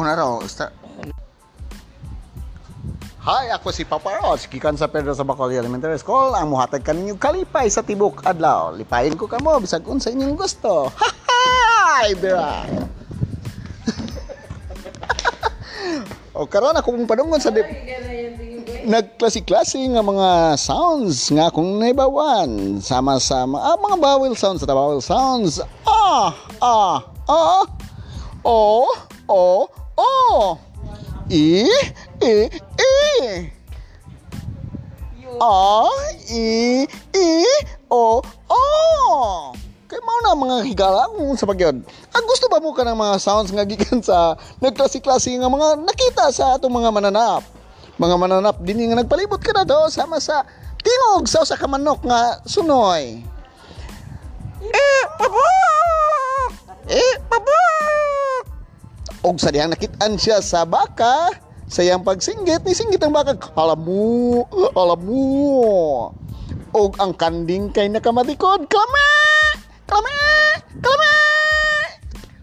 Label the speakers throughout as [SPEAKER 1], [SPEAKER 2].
[SPEAKER 1] Una raw, start. Hi, ako si Papa Ross, gikan sa Pedro sa Bacolod Elementary School, ang muhatag kaninyo kalipay sa tibok adlaw. Lipayin ko kamo bisag unsa inyong gusto. Hi, Bira. o karon ako mong padungon sa di- nagklase-klase nga mga sounds nga akong naibawan sama-sama ah, mga vowel sounds at vowel sounds ah ah ah o o o. I i i. A i i o o. Kay mao na mga higala kung sa pagyod ang gusto ba mo ka ng mga sounds nga gikan sa nagklase-klase nga mga nakita sa atong mga mananap. Mga mananap din nga nagpalibot ka na do sama sa tingog sa usa ka manok nga sunoy. Eh, papa! Og sa diyang nakitaan siya sa baka, sa iyang pagsinggit, ni singgit ang baka, alam mo, alam mo. Og ang kanding kay nakamatikod, klame! Klame! Klame!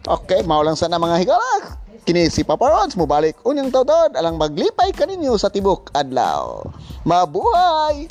[SPEAKER 1] Okay, mao lang sana mga higala. Kini si Papa Rods mo balik unyang tawdod alang maglipay kaninyo sa tibok adlaw. Mabuhay!